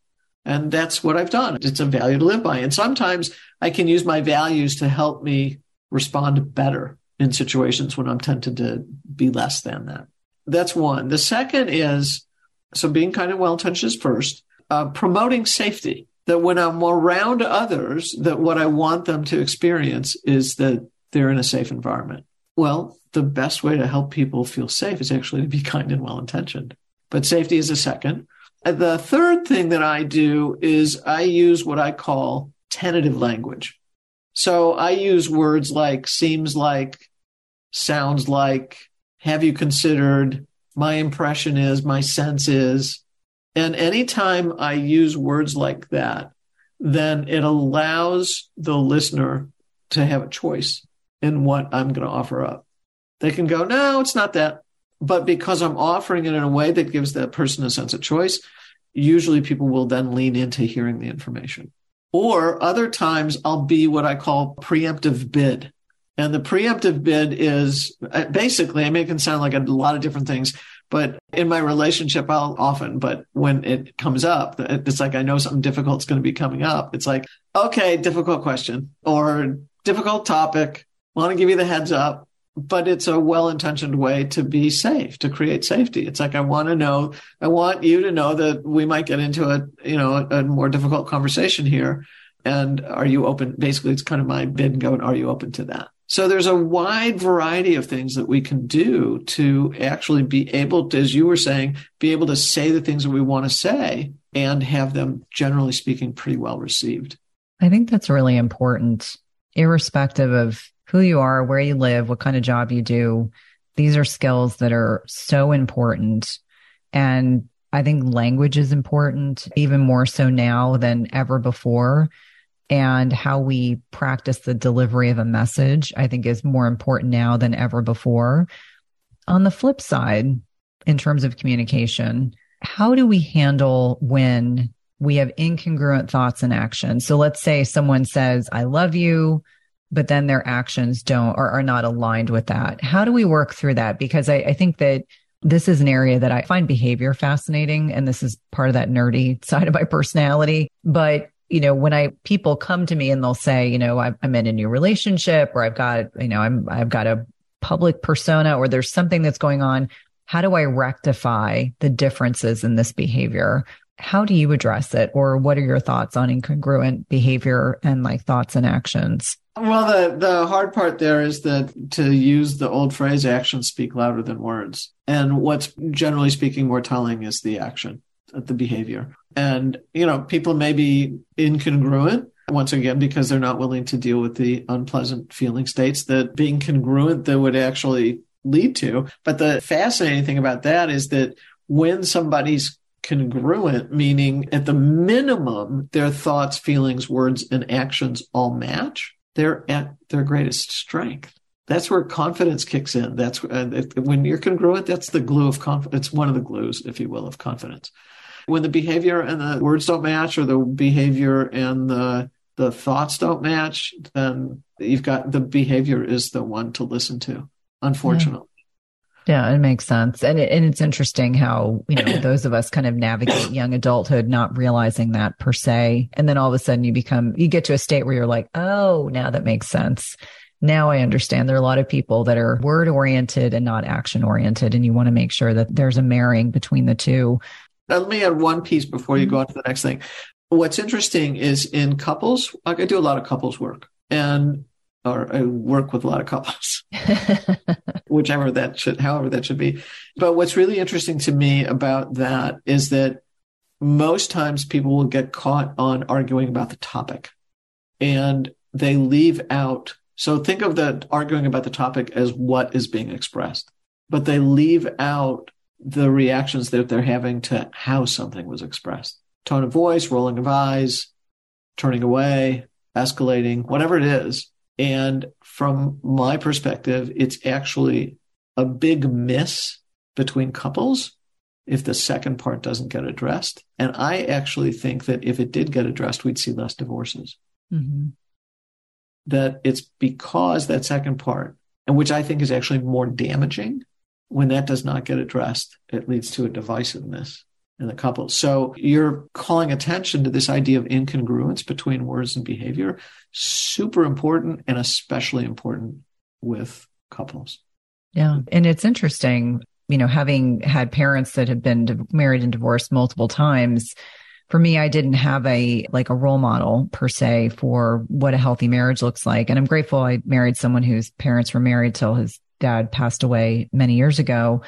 And that's what I've done. It's a value to live by. And sometimes I can use my values to help me respond better in situations when I'm tempted to be less than that. That's one. The second is so being kind of well intentioned is first, uh, promoting safety. That when I'm around others, that what I want them to experience is that they're in a safe environment. Well, the best way to help people feel safe is actually to be kind and well intentioned. But safety is a second. Uh, the third thing that I do is I use what I call tentative language. So I use words like seems like, sounds like, have you considered, my impression is, my sense is. And anytime I use words like that, then it allows the listener to have a choice in what I'm going to offer up. They can go, no, it's not that. But because I'm offering it in a way that gives that person a sense of choice, usually people will then lean into hearing the information. Or other times I'll be what I call preemptive bid. And the preemptive bid is uh, basically, I make it sound like a lot of different things, but in my relationship, I'll often, but when it comes up, it's like I know something difficult is going to be coming up. It's like, okay, difficult question or difficult topic. Want to give you the heads up, but it's a well intentioned way to be safe, to create safety. It's like, I want to know, I want you to know that we might get into a, you know, a, a more difficult conversation here. And are you open? Basically, it's kind of my bid and go, are you open to that? So there's a wide variety of things that we can do to actually be able to, as you were saying, be able to say the things that we want to say and have them, generally speaking, pretty well received. I think that's really important, irrespective of who you are, where you live, what kind of job you do. These are skills that are so important. And I think language is important, even more so now than ever before and how we practice the delivery of a message, I think is more important now than ever before. On the flip side, in terms of communication, how do we handle when we have incongruent thoughts and actions? So let's say someone says, I love you, but then their actions don't or are not aligned with that. How do we work through that? Because I, I think that this is an area that I find behavior fascinating. And this is part of that nerdy side of my personality. But you know, when I people come to me and they'll say, you know, I'm in a new relationship or I've got, you know, I'm I've got a public persona or there's something that's going on. How do I rectify the differences in this behavior? How do you address it? Or what are your thoughts on incongruent behavior and like thoughts and actions? Well, the, the hard part there is that to use the old phrase, actions speak louder than words. And what's generally speaking more telling is the action, uh, the behavior. And, you know, people may be incongruent once again because they're not willing to deal with the unpleasant feeling states that being congruent that would actually lead to. But the fascinating thing about that is that when somebody's congruent, meaning at the minimum, their thoughts, feelings, words, and actions all match, they're at their greatest strength. That's where confidence kicks in. That's uh, when you're congruent. That's the glue of confidence. It's one of the glues, if you will, of confidence. When the behavior and the words don't match, or the behavior and the the thoughts don't match, then you've got the behavior is the one to listen to. Unfortunately. Yeah it makes sense. And, it, and it's interesting how, you know, those of us kind of navigate young adulthood, not realizing that per se. And then all of a sudden you become, you get to a state where you're like, oh, now that makes sense. Now I understand there are a lot of people that are word oriented and not action oriented. And you want to make sure that there's a marrying between the two. Let me add one piece before you go mm-hmm. on to the next thing. What's interesting is in couples, like I do a lot of couples work and or I work with a lot of couples, whichever that should, however that should be. But what's really interesting to me about that is that most times people will get caught on arguing about the topic and they leave out. So think of the arguing about the topic as what is being expressed, but they leave out the reactions that they're having to how something was expressed tone of voice, rolling of eyes, turning away, escalating, whatever it is. And from my perspective, it's actually a big miss between couples if the second part doesn't get addressed. And I actually think that if it did get addressed, we'd see less divorces. Mm-hmm. That it's because that second part, and which I think is actually more damaging when that does not get addressed, it leads to a divisiveness in the couple. So you're calling attention to this idea of incongruence between words and behavior, super important and especially important with couples. Yeah. And it's interesting, you know, having had parents that have been married and divorced multiple times. For me, I didn't have a like a role model per se for what a healthy marriage looks like. And I'm grateful I married someone whose parents were married till his dad passed away many years ago.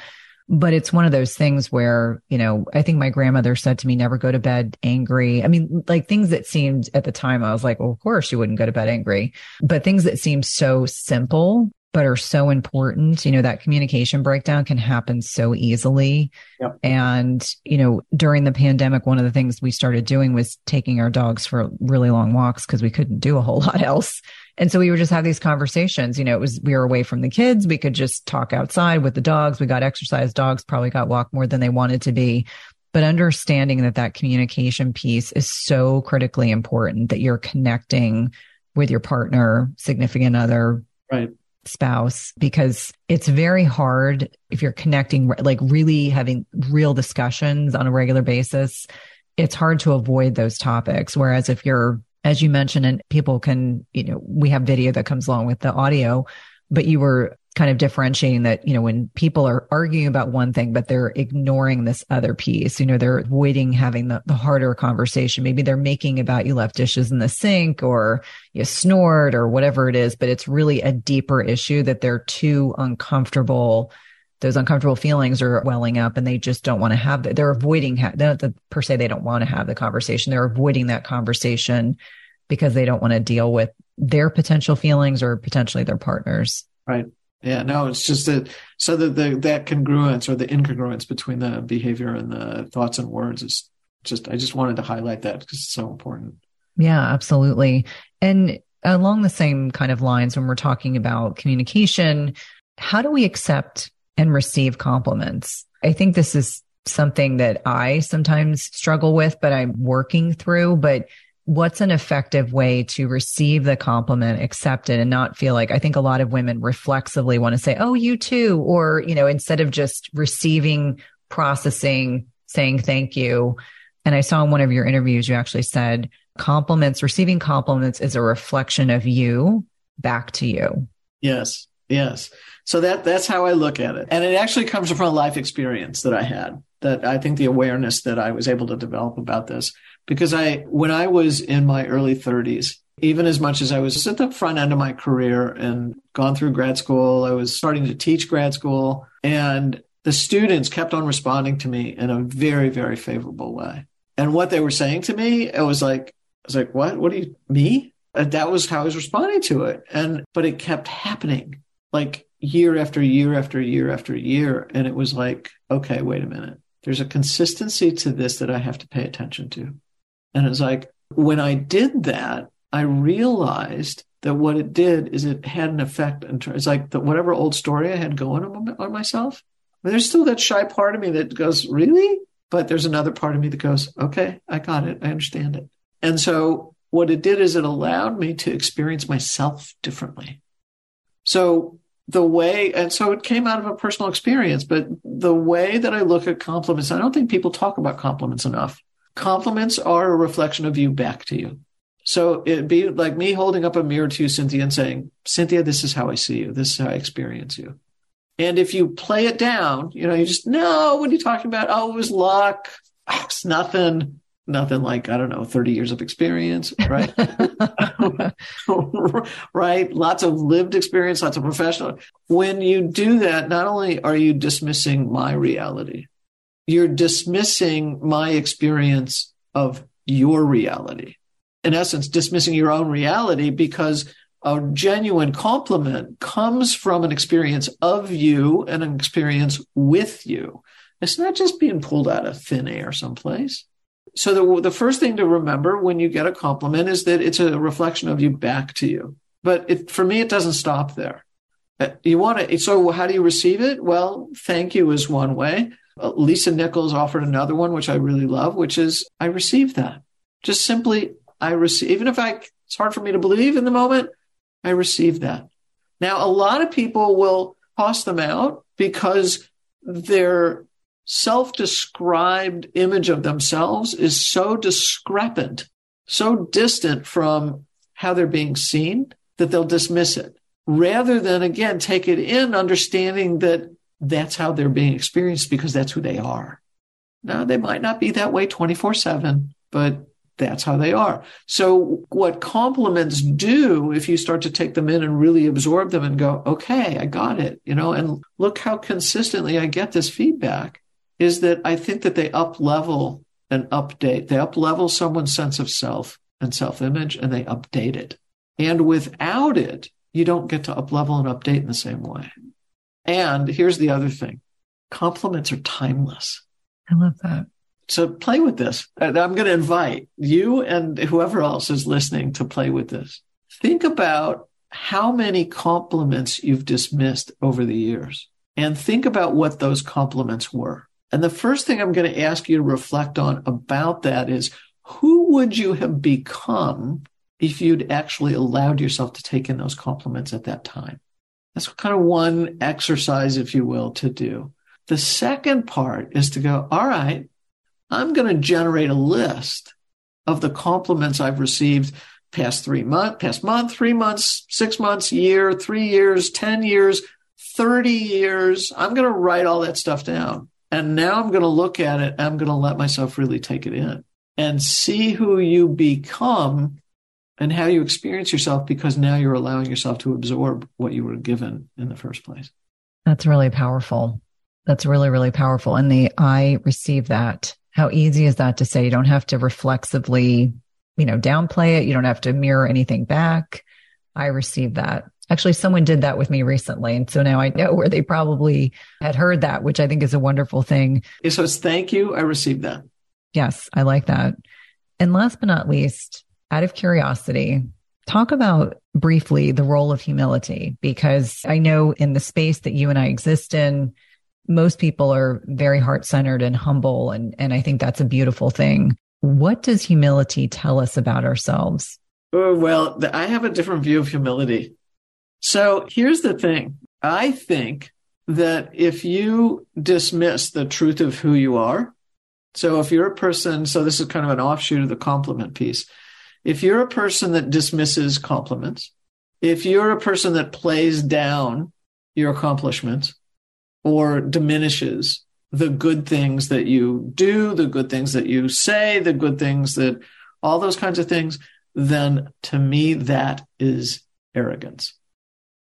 But it's one of those things where, you know, I think my grandmother said to me, never go to bed angry. I mean, like things that seemed at the time, I was like, well, of course you wouldn't go to bed angry, but things that seem so simple but are so important. You know, that communication breakdown can happen so easily. Yep. And, you know, during the pandemic, one of the things we started doing was taking our dogs for really long walks because we couldn't do a whole lot else. And so we would just have these conversations. You know, it was, we were away from the kids. We could just talk outside with the dogs. We got exercise. Dogs probably got walked more than they wanted to be. But understanding that that communication piece is so critically important that you're connecting with your partner, significant other, right spouse because it's very hard if you're connecting, like really having real discussions on a regular basis. It's hard to avoid those topics. Whereas if you're, as you mentioned, and people can, you know, we have video that comes along with the audio, but you were kind of differentiating that, you know, when people are arguing about one thing, but they're ignoring this other piece, you know, they're avoiding having the, the harder conversation. Maybe they're making about you left dishes in the sink or you snored or whatever it is, but it's really a deeper issue that they're too uncomfortable those uncomfortable feelings are welling up and they just don't want to have that. They're avoiding, ha- the, per se, they don't want to have the conversation. They're avoiding that conversation because they don't want to deal with their potential feelings or potentially their partners. Right. Yeah, no, it's just that so that the that congruence or the incongruence between the behavior and the thoughts and words is just I just wanted to highlight that because it's so important. Yeah, absolutely. And along the same kind of lines when we're talking about communication, how do we accept and receive compliments? I think this is something that I sometimes struggle with, but I'm working through. But what's an effective way to receive the compliment, accept it, and not feel like I think a lot of women reflexively want to say, Oh, you too. Or, you know, instead of just receiving, processing, saying thank you. And I saw in one of your interviews, you actually said compliments, receiving compliments is a reflection of you back to you. Yes. Yes. So that that's how I look at it. And it actually comes from a life experience that I had that I think the awareness that I was able to develop about this because I when I was in my early 30s, even as much as I was at the front end of my career and gone through grad school, I was starting to teach grad school and the students kept on responding to me in a very very favorable way. And what they were saying to me, it was like I was like, "What? What do you me?" And that was how I was responding to it. And but it kept happening. Like year after year after year after year. And it was like, okay, wait a minute. There's a consistency to this that I have to pay attention to. And it's like, when I did that, I realized that what it did is it had an effect. In terms, it's like the, whatever old story I had going on, on myself. I mean, there's still that shy part of me that goes, really? But there's another part of me that goes, okay, I got it. I understand it. And so what it did is it allowed me to experience myself differently. So the way, and so it came out of a personal experience, but the way that I look at compliments, I don't think people talk about compliments enough. Compliments are a reflection of you back to you. So it'd be like me holding up a mirror to you, Cynthia, and saying, Cynthia, this is how I see you. This is how I experience you. And if you play it down, you know, you just, no, what are you talking about? Oh, it was luck. Oh, it's nothing nothing like, I don't know, 30 years of experience, right? right? Lots of lived experience, lots of professional. When you do that, not only are you dismissing my reality, you're dismissing my experience of your reality. In essence, dismissing your own reality because a genuine compliment comes from an experience of you and an experience with you. It's not just being pulled out of thin air someplace so the, the first thing to remember when you get a compliment is that it's a reflection of you back to you. But it, for me, it doesn't stop there. Uh, you want to, so how do you receive it? Well, thank you is one way. Uh, Lisa Nichols offered another one, which I really love, which is I received that. Just simply, I receive, even if I, it's hard for me to believe in the moment, I received that. Now, a lot of people will toss them out because they're self described image of themselves is so discrepant, so distant from how they're being seen that they'll dismiss it rather than, again, take it in, understanding that that's how they're being experienced because that's who they are. Now, they might not be that way 24 7, but That's how they are. So what compliments do, if you start to take them in and really absorb them and go, okay, I got it, you know, and look how consistently I get this feedback is that I think that they up level and update. They up level someone's sense of self and self image and they update it. And without it, you don't get to up level and update in the same way. And here's the other thing compliments are timeless. I love that. So play with this. I'm going to invite you and whoever else is listening to play with this. Think about how many compliments you've dismissed over the years and think about what those compliments were. And the first thing I'm going to ask you to reflect on about that is who would you have become if you'd actually allowed yourself to take in those compliments at that time? That's kind of one exercise, if you will, to do. The second part is to go, all right, I'm going to generate a list of the compliments I've received past three months, past month, three months, six months, year, three years, 10 years, 30 years. I'm going to write all that stuff down. And now I'm going to look at it. I'm going to let myself really take it in and see who you become and how you experience yourself because now you're allowing yourself to absorb what you were given in the first place. That's really powerful. That's really, really powerful. And the I receive that how easy is that to say? You don't have to reflexively, you know, downplay it. You don't have to mirror anything back. I received that. Actually, someone did that with me recently. And so now I know where they probably had heard that, which I think is a wonderful thing. So it's thank you. I received that. Yes, I like that. And last but not least, out of curiosity, talk about briefly the role of humility, because I know in the space that you and I exist in, most people are very heart centered and humble. And, and I think that's a beautiful thing. What does humility tell us about ourselves? Oh, well, I have a different view of humility. So here's the thing. I think that if you dismiss the truth of who you are, so if you're a person, so this is kind of an offshoot of the compliment piece. If you're a person that dismisses compliments, if you're a person that plays down your accomplishments, or diminishes the good things that you do, the good things that you say, the good things that all those kinds of things, then to me, that is arrogance.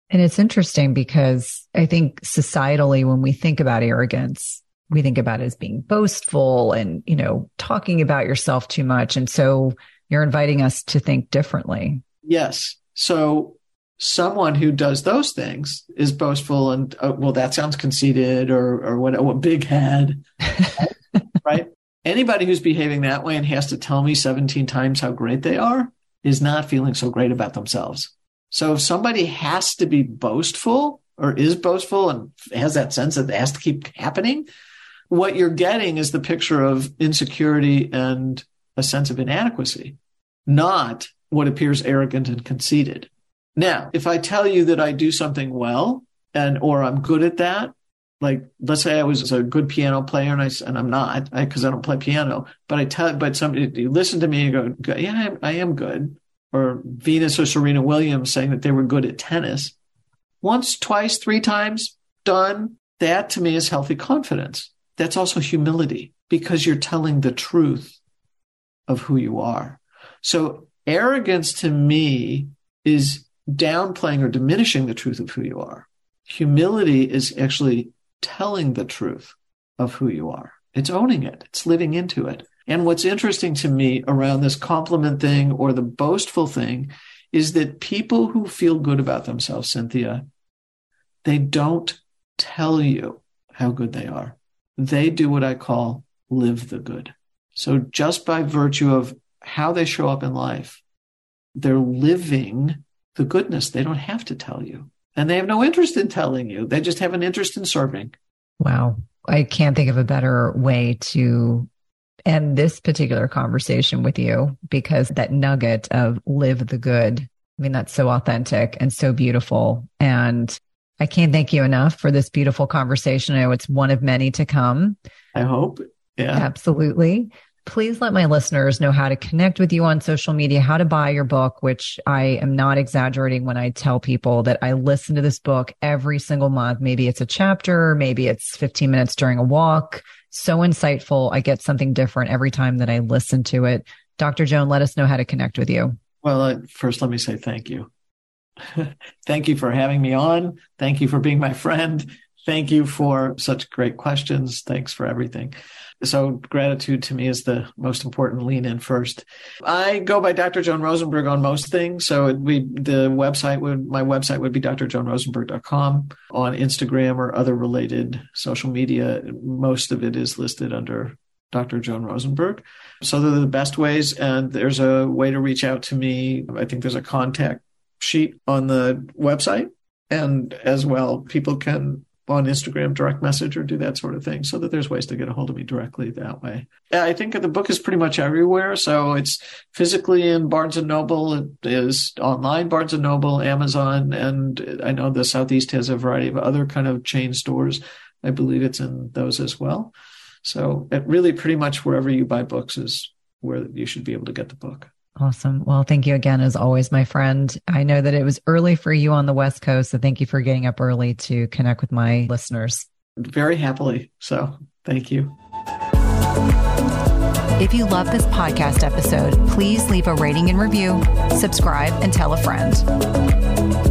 And it's interesting because I think societally, when we think about arrogance, we think about it as being boastful and, you know, talking about yourself too much. And so you're inviting us to think differently. Yes. So someone who does those things is boastful and uh, well that sounds conceited or or what, what big head right anybody who's behaving that way and has to tell me 17 times how great they are is not feeling so great about themselves so if somebody has to be boastful or is boastful and has that sense that it has to keep happening what you're getting is the picture of insecurity and a sense of inadequacy not what appears arrogant and conceited now, if I tell you that I do something well and or I'm good at that, like let's say I was a good piano player and I and I'm not because I, I, don't play piano, but I tell but somebody you listen to me and go, yeah, I I am good. Or Venus or Serena Williams saying that they were good at tennis. Once, twice, three times, done. That to me is healthy confidence. That's also humility because you're telling the truth of who you are. So arrogance to me is downplaying or diminishing the truth of who you are. Humility is actually telling the truth of who you are. It's owning it. It's living into it. And what's interesting to me around this compliment thing or the boastful thing is that people who feel good about themselves, Cynthia, they don't tell you how good they are. They do what I call live the good. So just by virtue of how they show up in life, they're living the goodness. They don't have to tell you. And they have no interest in telling you. They just have an interest in serving. Wow. I can't think of a better way to end this particular conversation with you because that nugget of live the good. I mean, that's so authentic and so beautiful. And I can't thank you enough for this beautiful conversation. I know it's one of many to come. I hope. Yeah. Absolutely please let my listeners know how to connect with you on social media, how to buy your book, which I am not exaggerating when I tell people that I listen to this book every single month. Maybe it's a chapter, maybe it's 15 minutes during a walk. So insightful. I get something different every time that I listen to it. Dr. Joan, let us know how to connect with you. Well, uh, first, let me say thank you. thank you for having me on. Thank you for being my friend. Thank you for such great questions. Thanks for everything. So gratitude to me is the most important lean in first. I go by Dr. Joan Rosenberg on most things. So we the website would my website would be drjoanrosenberg.com on Instagram or other related social media. Most of it is listed under Dr. Joan Rosenberg. So they're the best ways. And there's a way to reach out to me. I think there's a contact sheet on the website. And as well, people can on Instagram direct message or do that sort of thing so that there's ways to get a hold of me directly that way. I think the book is pretty much everywhere. So it's physically in Barnes and Noble. It is online Barnes and Noble, Amazon, and I know the Southeast has a variety of other kind of chain stores. I believe it's in those as well. So it really pretty much wherever you buy books is where you should be able to get the book. Awesome. Well, thank you again, as always, my friend. I know that it was early for you on the West Coast. So thank you for getting up early to connect with my listeners. Very happily. So thank you. If you love this podcast episode, please leave a rating and review, subscribe, and tell a friend.